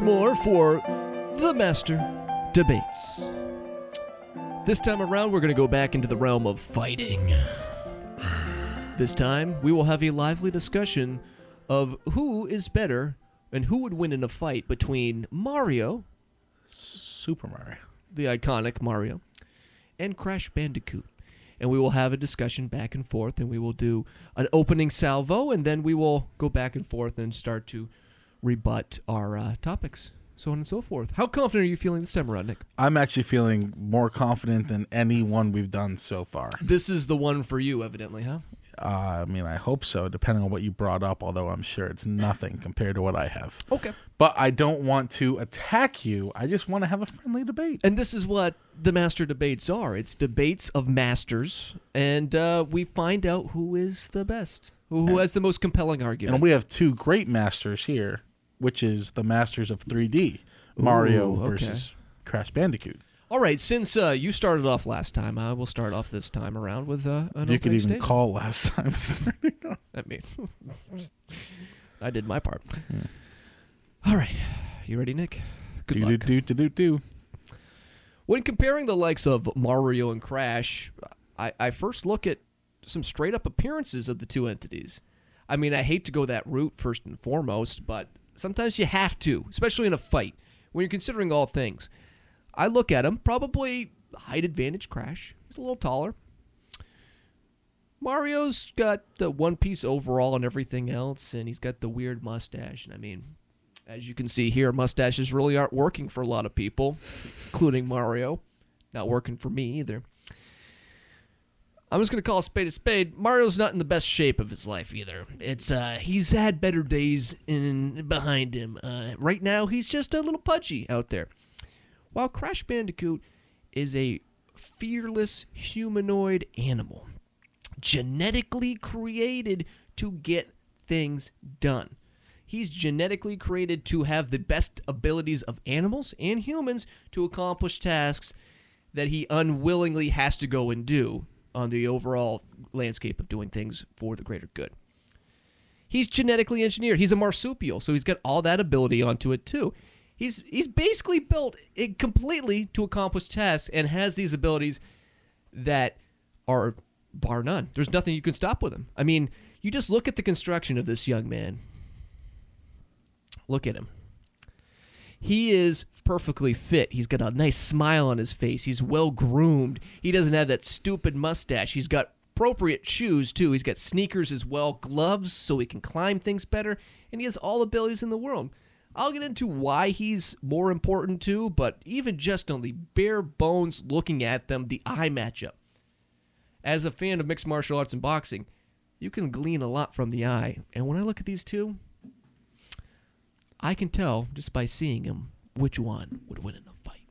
once more for the Master Debates. This time around, we're going to go back into the realm of fighting. This time, we will have a lively discussion of who is better and who would win in a fight between Mario, Super Mario. the iconic Mario, and Crash Bandicoot. And we will have a discussion back and forth, and we will do an opening salvo, and then we will go back and forth and start to rebut our uh, topics, so on and so forth. How confident are you feeling this time around, Nick? I'm actually feeling more confident than any one we've done so far. This is the one for you, evidently, huh? Uh, I mean, I hope so, depending on what you brought up, although I'm sure it's nothing compared to what I have. Okay. But I don't want to attack you. I just want to have a friendly debate. And this is what the master debates are. It's debates of masters, and uh, we find out who is the best, who, who has the most compelling argument. And we have two great masters here, which is the masters of 3D Mario Ooh, okay. versus Crash Bandicoot. All right, since uh, you started off last time, I will start off this time around with uh, an you could even statement. call last time. starting off. I mean, I did my part. All right, you ready, Nick? Good do, luck. do, do, do, do. When comparing the likes of Mario and Crash, I, I first look at some straight up appearances of the two entities. I mean, I hate to go that route first and foremost, but sometimes you have to, especially in a fight when you're considering all things. I look at him, probably height advantage Crash. He's a little taller. Mario's got the one piece overall and everything else, and he's got the weird mustache. And I mean, as you can see here, mustaches really aren't working for a lot of people, including Mario. Not working for me either. I'm just gonna call a spade a spade. Mario's not in the best shape of his life either. It's uh, he's had better days in behind him. Uh, right now, he's just a little pudgy out there. While Crash Bandicoot is a fearless humanoid animal, genetically created to get things done. He's genetically created to have the best abilities of animals and humans to accomplish tasks that he unwillingly has to go and do on the overall landscape of doing things for the greater good. He's genetically engineered. He's a marsupial, so he's got all that ability onto it too. He's he's basically built it completely to accomplish tasks and has these abilities that are bar none. There's nothing you can stop with him. I mean, you just look at the construction of this young man. Look at him. He is perfectly fit. He's got a nice smile on his face. He's well groomed. He doesn't have that stupid mustache. He's got appropriate shoes too. He's got sneakers as well, gloves so he can climb things better, and he has all the abilities in the world. I'll get into why he's more important too, but even just on the bare bones looking at them, the eye matchup. As a fan of mixed martial arts and boxing, you can glean a lot from the eye. And when I look at these two, I can tell just by seeing him which one would win in a fight.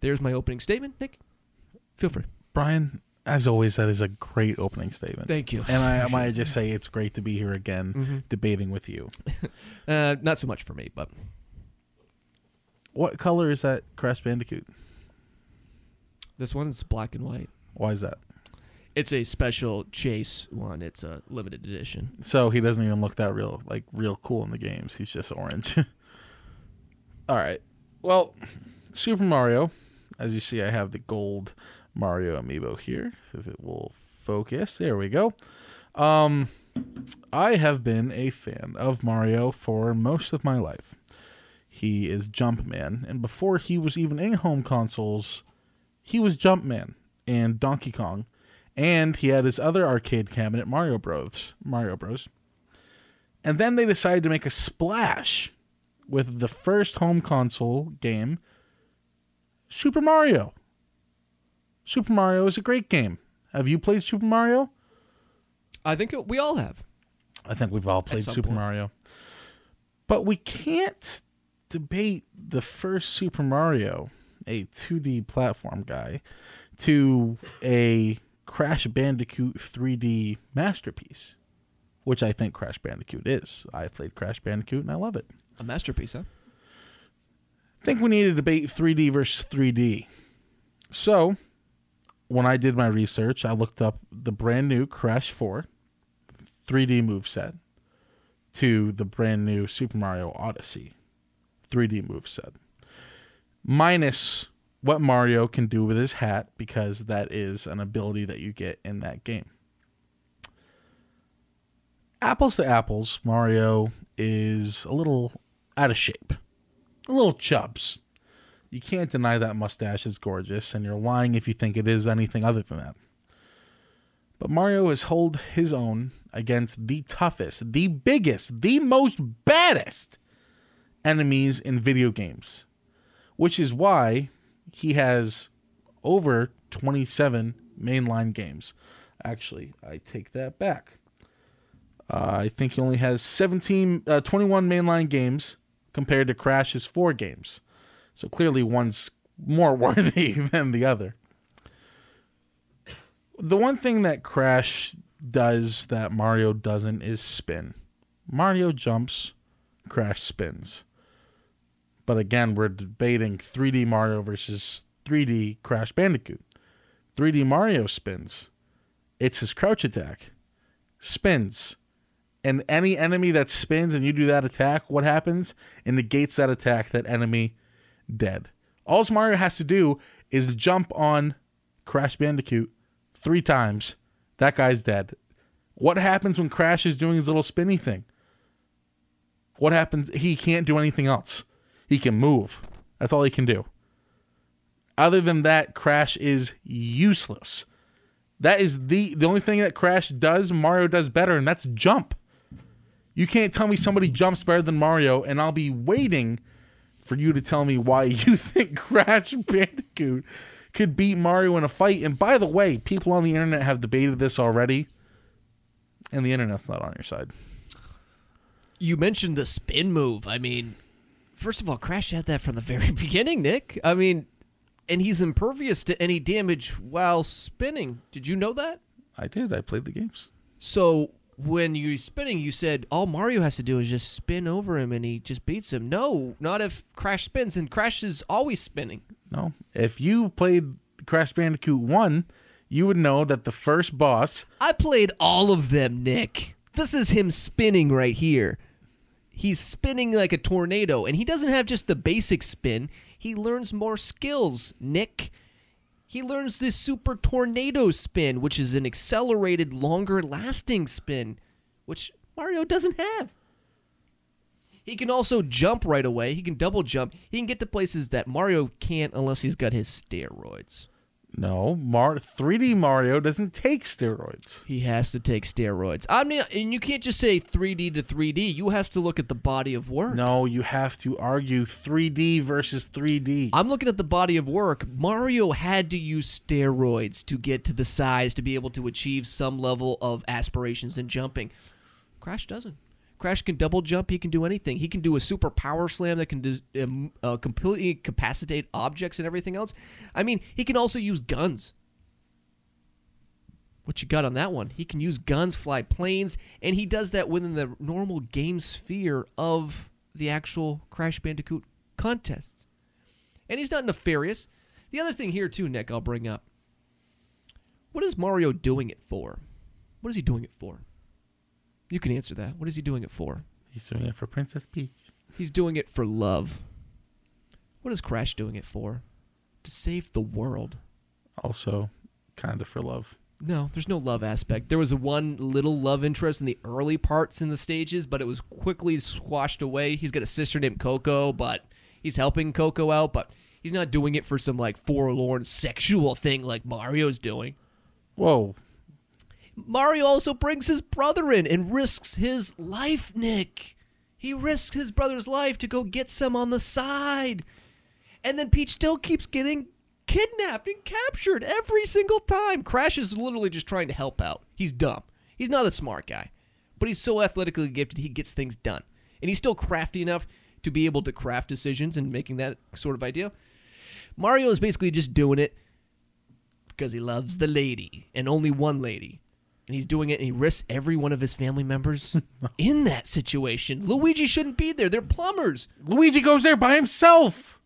There's my opening statement, Nick. Feel free. Brian, as always, that is a great opening statement. Thank you. And I might just say it's great to be here again debating with you. Uh, not so much for me, but What color is that Crash Bandicoot? this one is black and white. Why is that? It's a special chase one. It's a limited edition. So he doesn't even look that real, like real cool in the games. He's just orange. All right. Well, Super Mario. As you see, I have the gold Mario amiibo here. If it will focus, there we go. Um, I have been a fan of Mario for most of my life. He is Jumpman, and before he was even in home consoles, he was Jumpman and Donkey Kong, and he had his other arcade cabinet, Mario Bros. Mario Bros. And then they decided to make a splash with the first home console game, Super Mario. Super Mario is a great game. Have you played Super Mario? I think it, we all have. I think we've all played Super point. Mario. But we can't debate the first Super Mario, a 2D platform guy, to a Crash Bandicoot 3D masterpiece, which I think Crash Bandicoot is. I played Crash Bandicoot and I love it. A masterpiece, huh? I think we need to debate 3D versus 3D. So, when I did my research, I looked up the brand new Crash 4 3D moveset to the brand new Super Mario Odyssey 3D moveset. Minus what Mario can do with his hat, because that is an ability that you get in that game. Apples to apples, Mario is a little out of shape, a little chubs. You can't deny that mustache is gorgeous, and you're lying if you think it is anything other than that. But Mario has held his own against the toughest, the biggest, the most baddest enemies in video games, which is why he has over 27 mainline games. Actually, I take that back. Uh, I think he only has 17, uh, 21 mainline games compared to Crash's four games. So clearly one's more worthy than the other. The one thing that Crash does that Mario doesn't is spin. Mario jumps, Crash spins. But again, we're debating 3D Mario versus 3D Crash Bandicoot. 3D Mario spins. It's his crouch attack. Spins. And any enemy that spins and you do that attack, what happens? It negates that attack, that enemy dead. All Mario has to do is jump on Crash Bandicoot three times. That guy's dead. What happens when Crash is doing his little spinny thing? What happens? He can't do anything else. He can move. That's all he can do. Other than that, Crash is useless. That is the the only thing that Crash does, Mario does better, and that's jump. You can't tell me somebody jumps better than Mario, and I'll be waiting for you to tell me why you think Crash Bandicoot could beat Mario in a fight. And by the way, people on the internet have debated this already, and the internet's not on your side. You mentioned the spin move. I mean, first of all, Crash had that from the very beginning, Nick. I mean, and he's impervious to any damage while spinning. Did you know that? I did. I played the games. So when you're spinning, you said all Mario has to do is just spin over him and he just beats him. No, not if Crash spins, and Crash is always spinning. No. If you played Crash Bandicoot 1, you would know that the first boss. I played all of them, Nick. This is him spinning right here. He's spinning like a tornado, and he doesn't have just the basic spin. He learns more skills, Nick. He learns this super tornado spin, which is an accelerated, longer lasting spin, which Mario doesn't have. He can also jump right away. He can double jump. He can get to places that Mario can't unless he's got his steroids. No, Mar 3D Mario doesn't take steroids. He has to take steroids. I mean, and you can't just say 3D to 3D. You have to look at the body of work. No, you have to argue 3D versus 3D. I'm looking at the body of work. Mario had to use steroids to get to the size to be able to achieve some level of aspirations in jumping. Crash doesn't. Crash can double jump. He can do anything. He can do a super power slam that can do, um, uh, completely incapacitate objects and everything else. I mean, he can also use guns. What you got on that one? He can use guns, fly planes, and he does that within the normal game sphere of the actual Crash Bandicoot contests. And he's not nefarious. The other thing here, too, Nick, I'll bring up. What is Mario doing it for? What is he doing it for? You can answer that. What is he doing it for? He's doing it for Princess Peach. He's doing it for love. What is Crash doing it for? To save the world. Also, kind of for love. No, there's no love aspect. There was one little love interest in the early parts in the stages, but it was quickly squashed away. He's got a sister named Coco, but he's helping Coco out, but he's not doing it for some like forlorn sexual thing like Mario's doing. Whoa. Mario also brings his brother in and risks his life, Nick. He risks his brother's life to go get some on the side. And then Peach still keeps getting kidnapped and captured every single time. Crash is literally just trying to help out. He's dumb. He's not a smart guy. But he's so athletically gifted, he gets things done. And he's still crafty enough to be able to craft decisions and making that sort of idea. Mario is basically just doing it because he loves the lady and only one lady and he's doing it and he risks every one of his family members in that situation. Luigi shouldn't be there. They're plumbers. Luigi goes there by himself.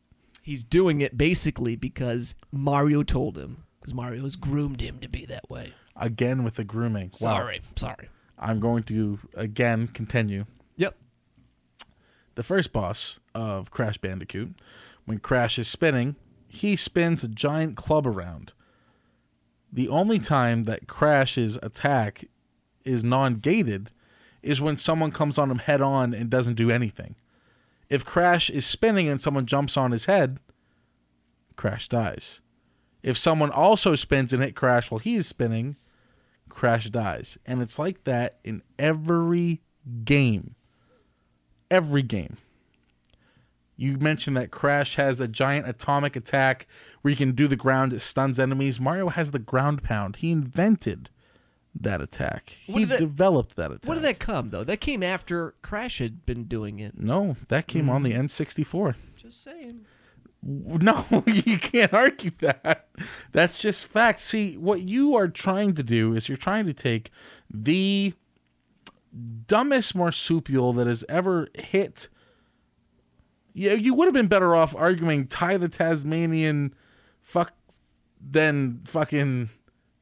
He's doing it basically because Mario told him. Because Mario has groomed him to be that way. Again with the grooming. Wow. Sorry. Sorry. I'm going to again continue. Yep. The first boss of Crash Bandicoot. When Crash is spinning, he spins a giant club around. The only time that Crash's attack is non gated is when someone comes on him head on and doesn't do anything. If Crash is spinning and someone jumps on his head, Crash dies. If someone also spins and hit Crash while he is spinning, Crash dies. And it's like that in every game. Every game. You mentioned that Crash has a giant atomic attack where you can do the ground, it stuns enemies. Mario has the ground pound. He invented that attack. What he that- developed that attack. Where did that come though? That came after Crash had been doing it. No, that came on the Mm. N64. Just saying. No, you can't argue that. That's just fact. See, what you are trying to do is you're trying to take the dumbest marsupial that has ever hit. Yeah, you would have been better off arguing Ty the Tasmanian fuck than fucking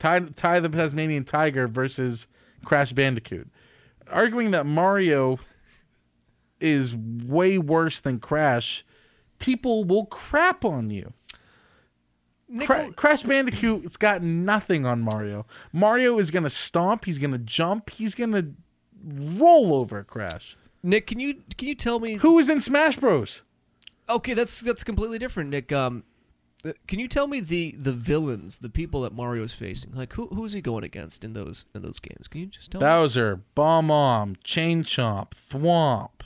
Ty, Ty the Tasmanian Tiger versus Crash Bandicoot. Arguing that Mario is way worse than Crash, people will crap on you. Cra- Crash Bandicoot, it's got nothing on Mario. Mario is gonna stomp. He's gonna jump. He's gonna roll over Crash. Nick, can you can you tell me? Who is in Smash Bros? Okay, that's that's completely different, Nick. Um, uh, can you tell me the the villains, the people that Mario's facing? Like who who's he going against in those in those games? Can you just tell me? Bowser, Bob-omb, Chain Chomp, Thwomp,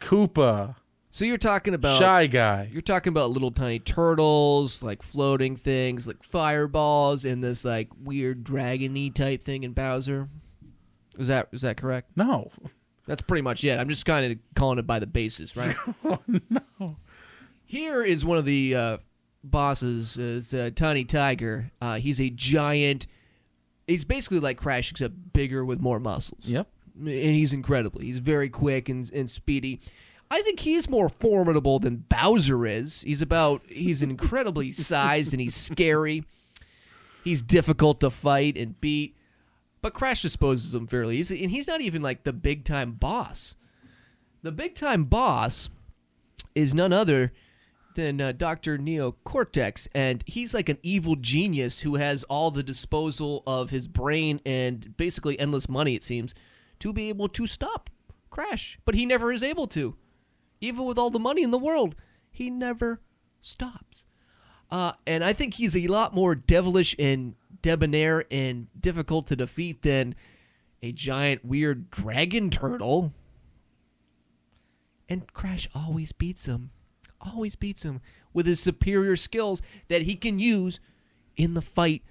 Koopa, So you're talking about Shy Guy. You're talking about little tiny turtles, like floating things, like fireballs, and this like weird dragony type thing in Bowser. Is that is that correct? No, That's pretty much it. I'm just kind of calling it by the basis, right? no. Here is one of the uh, bosses. Uh, it's a tiny tiger. Uh, he's a giant. He's basically like Crash, except bigger with more muscles. Yep. and he's incredibly. He's very quick and, and speedy. I think he's more formidable than Bowser is. He's about he's incredibly sized and he's scary. He's difficult to fight and beat. But Crash disposes him fairly easily, and he's not even like the big time boss. The big time boss is none other than uh, Dr. Neo Cortex, and he's like an evil genius who has all the disposal of his brain and basically endless money, it seems, to be able to stop Crash. But he never is able to. Even with all the money in the world, he never stops. Uh, and I think he's a lot more devilish and debonair and difficult to defeat than a giant weird dragon turtle. And Crash always beats him. Always beats him with his superior skills that he can use in the fight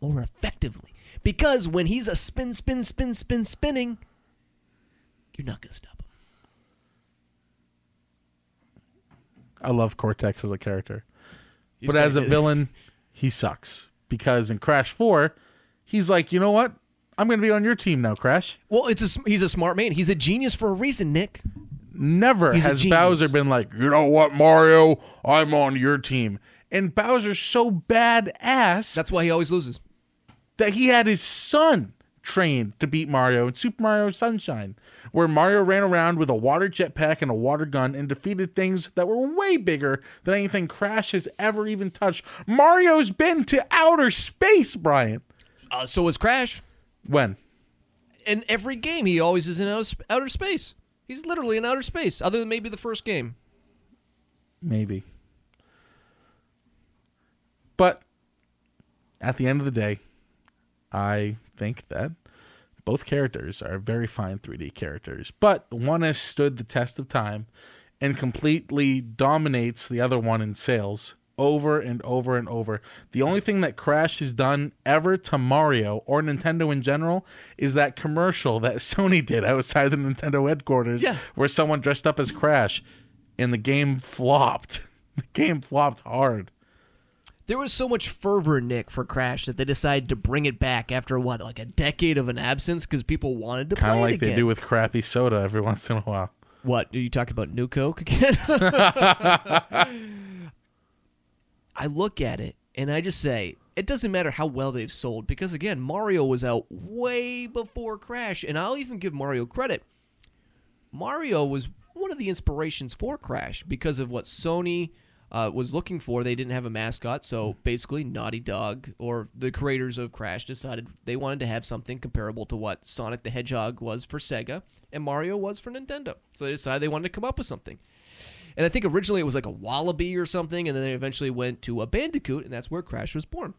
more effectively. Because when he's a spin, spin, spin, spin, spinning, you're not going to stop him. I love Cortex as a character. He's but as a villain, he sucks. Because in Crash 4, he's like, you know what? I'm going to be on your team now, Crash. Well, it's a, he's a smart man. He's a genius for a reason, Nick. Never He's has. Bowser been like, you know what, Mario? I'm on your team. And Bowser's so badass That's why he always loses. that he had his son trained to beat Mario in Super Mario Sunshine, where Mario ran around with a water jetpack and a water gun and defeated things that were way bigger than anything Crash has ever even touched. Mario's been to outer space, Brian. Uh, so was Crash. When? In every game, he always is in outer space. He's literally in outer space, other than maybe the first game. Maybe. But at the end of the day, I think that both characters are very fine 3D characters, but one has stood the test of time and completely dominates the other one in sales over and over and over. The only thing that Crash has done ever to Mario or Nintendo in general is that commercial that Sony did outside the Nintendo headquarters Yeah. where someone dressed up as Crash and the game flopped. The game flopped hard. There was so much fervor, Nick, for Crash that they decided to bring it back after what, like a decade of an absence, because people wanted to pull it back. Kind of like they do with crappy soda every once in a while. What? Are you talking about New Coke again? I look at it and I just say, it doesn't matter how well they've sold because, again, Mario was out way before Crash. And I'll even give Mario credit. Mario was one of the inspirations for Crash because of what Sony uh, was looking for. They didn't have a mascot, so basically, Naughty Dog or the creators of Crash decided they wanted to have something comparable to what Sonic the Hedgehog was for Sega and Mario was for Nintendo. So they decided they wanted to come up with something. And I think originally it was like a wallaby or something, and then they eventually went to a bandicoot, and that's where Crash was born.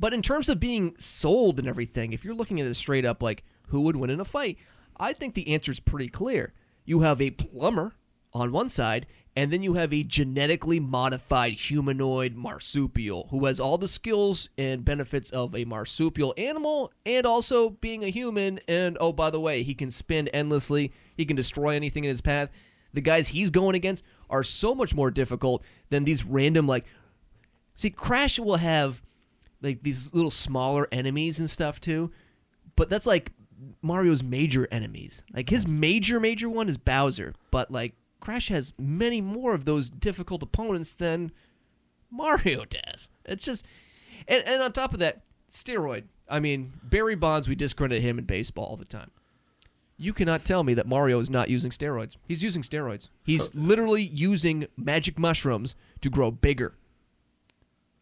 But in terms of being sold and everything, if you're looking at it straight up like who would win in a fight, I think the answer is pretty clear. You have a plumber on one side, and then you have a genetically modified humanoid marsupial who has all the skills and benefits of a marsupial animal and also being a human. And oh, by the way, he can spin endlessly, he can destroy anything in his path. The guys he's going against are so much more difficult than these random, like, see, Crash will have like these little smaller enemies and stuff too. But that's like Mario's major enemies. Like his major major one is Bowser, but like Crash has many more of those difficult opponents than Mario does. It's just and, and on top of that, steroid. I mean, Barry Bonds, we discredit him in baseball all the time. You cannot tell me that Mario is not using steroids. He's using steroids. He's literally using magic mushrooms to grow bigger.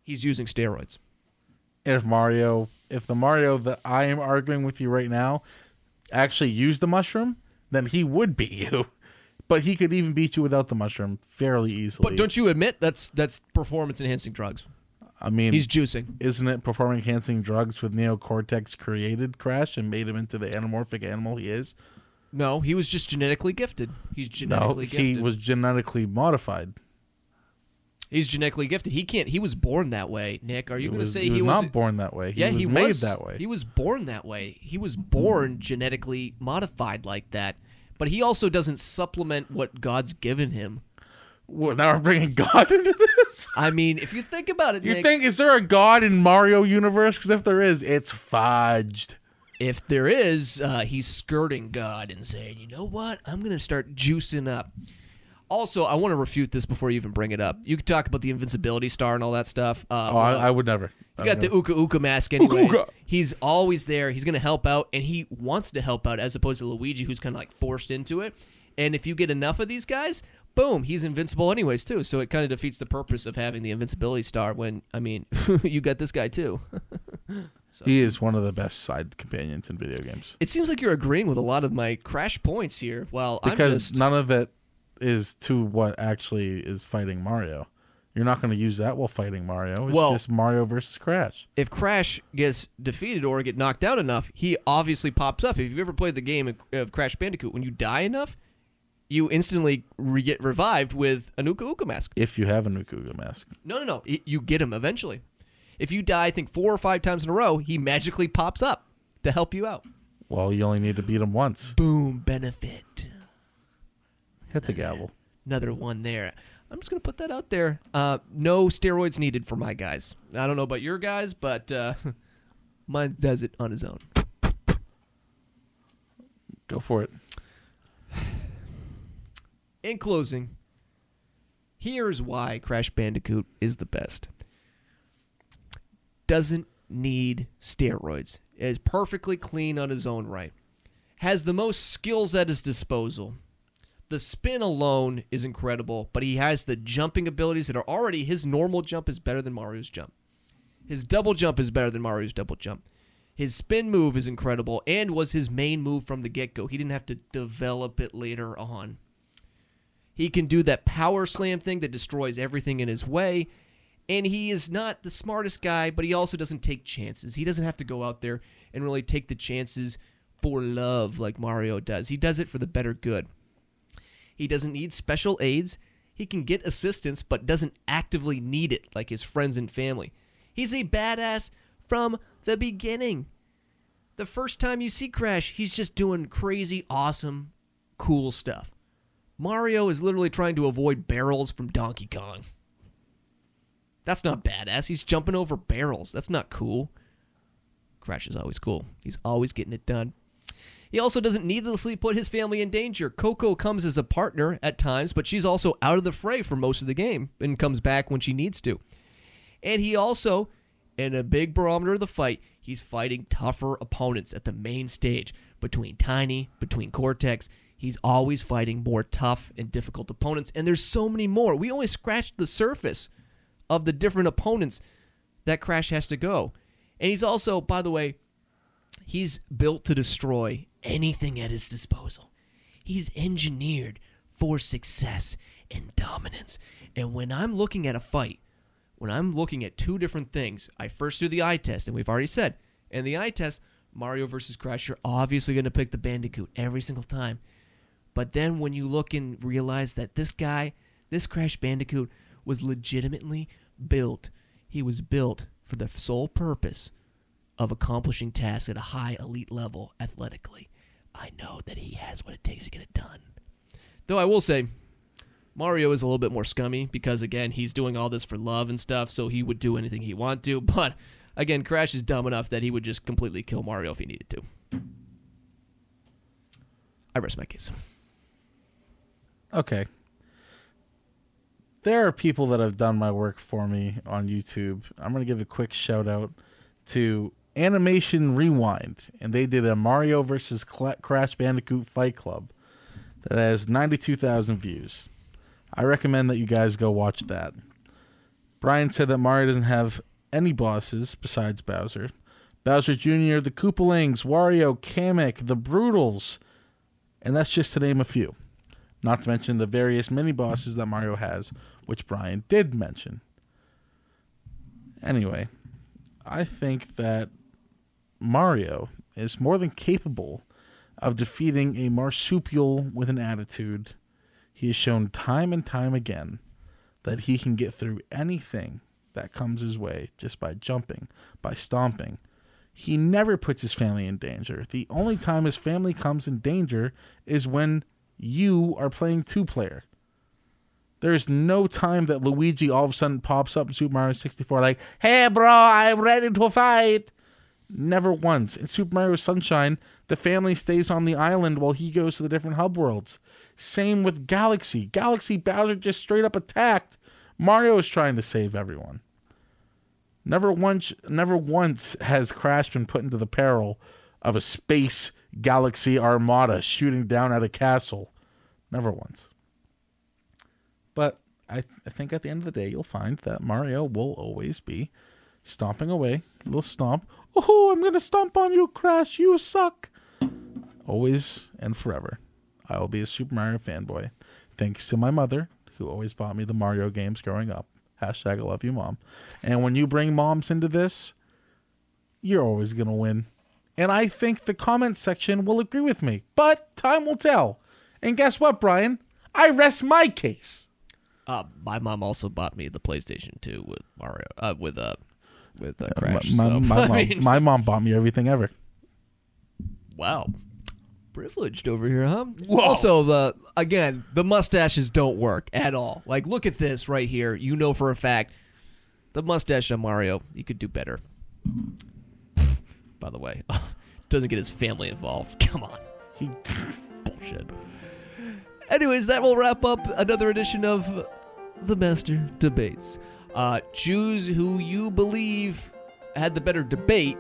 He's using steroids. If Mario, if the Mario that I am arguing with you right now actually used the mushroom, then he would beat you. But he could even beat you without the mushroom fairly easily. But don't you admit that's that's performance enhancing drugs? I mean, He's juicing. isn't it performing enhancing drugs with Neo Cortex created Crash and made him into the anamorphic animal he is? No, he was just genetically gifted. He's No, genetically he gifted. was genetically modified. He's genetically gifted. He can't. He was born that way. Nick, are you going to say he was he not born that way. He yeah, was he made was that way. He was born that way. He was born genetically modified like that. But he also doesn't supplement what God's given him. Well, now we're bringing God into this. I mean, if you think about it, You Nick, think is there a God in Mario universe? Because if there is, it's fudged. if there is, uh, he's skirting God and saying, you know what? I'm going to start juicing up. Also, I want to refute this before you even bring it up. You could talk about the invincibility star and all that stuff. Uh, Oh, I, I would never. You got the Uka Uka mask Uka anyways. Uka. He's always there. He's going to help out, and he wants to help out as opposed to Luigi, who's kind of like forced into it. And if you get enough of these guys, boom, he's invincible anyways too. So it kind of defeats the purpose of having the invincibility star. When I mean, you got this guy too. He is one of the best side companions in video games It seems like you're agreeing with a lot of my crash points here. Well, because just, none of it is to what actually is fighting Mario. You're not going to use that while fighting Mario. It's Well- just Mario versus Crash. if Crash gets defeated or get knocked down enough, he obviously pops up. If you've ever played the game of- Crash Bandicoot, when you die enough, you instantly re- get revived with a Nuka Uka mask. If you have a Nukuga mask, No, no, no. You get him eventually. If you die, I think four or five times in a row, he magically pops up to help you out. well, you only need to beat him once. Boom, benefit. Hit the gavel. Another one there. I'm just gonna put that out there. Uh, no steroids needed for my guys. I don't know about your guys, but uh, mine does it on his own. Go for it. In closing, here's why Crash Bandicoot is the best. Doesn't need steroids. Is perfectly clean on his own right. Has the most skills at his disposal. The spin alone is incredible, but he has the jumping abilities that are already his normal jump is better than Mario's jump. His double jump is better than Mario's double jump. His spin move is incredible and was his main move from the get go. He didn't have to develop it later on. He can do that power slam thing that destroys everything in his way. And he is not the smartest guy, but he also doesn't take chances. He doesn't have to go out there and really take the chances for love like Mario does. He does it for the better good. He doesn't need special aids. He can get assistance, but doesn't actively need it like his friends and family. He's a badass from the beginning. The first time you see Crash, he's just doing crazy, awesome, cool stuff. Mario is literally trying to avoid barrels from Donkey Kong. That's not badass. He's jumping over barrels. That's not cool. Crash is always cool. He's always getting it done. He also doesn't needlessly put his family in danger. Coco comes as a partner at times, but she's also out of the fray for most of the game and comes back when she needs to. And he also, in a big barometer of the fight, he's fighting tougher opponents at the main stage between Tiny, between Cortex. He's always fighting more tough and difficult opponents, and there's so many more. We only scratched the surface of the different opponents that Crash has to go. And he's also, by the way, he's built to destroy anything at his disposal. He's engineered for success and dominance. And when I'm looking at a fight, when I'm looking at two different things, I first do the eye test, and we've already said, in the eye test, Mario versus Crash, you're obviously going to pick the Bandicoot every single time. But then when you look and realize that this guy, this Crash Bandicoot, was legitimately built, he was built for the sole purpose of accomplishing tasks at a high elite level athletically. I know that he has what it takes to get it done. Though I will say, Mario is a little bit more scummy because again he's doing all this for love and stuff, so he would do anything he want to. But again, Crash is dumb enough that he would just completely kill Mario if he needed to. I rest my case. Okay. There are people that have done my work for me on YouTube. I'm going to give a quick shout out to Animation Rewind, and they did a Mario versus Cla- Crash Bandicoot Fight Club that has 92,000 views. I recommend that you guys go watch that. Brian said that Mario doesn't have any bosses besides Bowser. Bowser Jr., the Koopalings, Wario, Kamek, the Broodals, and that's just to name a few. Not to mention the various mini bosses that Mario has, which Brian did mention. Anyway, I think that Mario is more than capable of defeating a marsupial with an attitude. He has shown time and time again that he can get through anything that comes his way just by jumping, by stomping. He never puts his family in danger. The only time his family comes in danger is when you are playing two player. There is no time that Luigi all of a sudden pops up in Super Mario 64 like, hey bro, I'm ready to fight. Never once. In Super Mario Sunshine, the family stays on the island while he goes to the different hub worlds. Same with Galaxy. Galaxy Bowser just straight up attacked. Mario is trying to save everyone. Never once never once has Crash been put into the peril of a space galaxy armada shooting down at a castle. Never once. But I, th- I think at the end of the day, you'll find that Mario will always be stomping away. Little stomp. Oh, I'm to stomp on you, Crash. You suck. Always and forever. I will be a Super Mario fanboy. Thanks to my mother, who always bought me the Mario games growing up. Hashtag I love you, mom. And when you bring moms into this, you're always to win. And I think the comment section will agree with me. But time will tell. And guess what, Brian? I rest my case. Uh, my mom also bought me the PlayStation 2 with Mario, uh, with uh, with uh, Crash. My, so, my, I mom, mean, my mom bought me everything ever. wow, privileged over here, huh? Also, the again, the mustaches don't work at all. Like, look at this right here. You know for a fact, the mustache on Mario, he could do better. By the way, doesn't get his family involved. Come on, He, bullshit. Anyways, that will wrap up another edition of the Master Debates. Uh, choose who you believe had the better debate.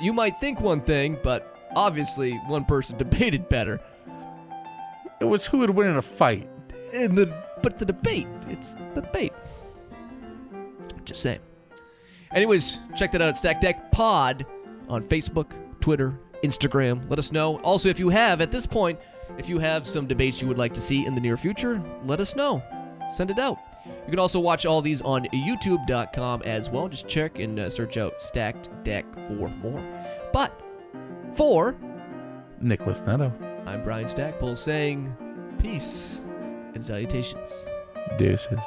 You might think one thing, but obviously one person debated better. it was who would win in a fight. In the but the debate, it's the debate. Just saying. Anyways, check that out at Stack Deck Pod on Facebook, Twitter, Instagram. Let us know. Also, if you have at this point, if you have some debates you would like to see in the near future, let us know. Send it out. You can also watch all these on YouTube.com as well. Just check and uh, search out Stacked Deck for more. But for Nicholas Neto. I'm Brian Stackpole saying peace and salutations. Deuces.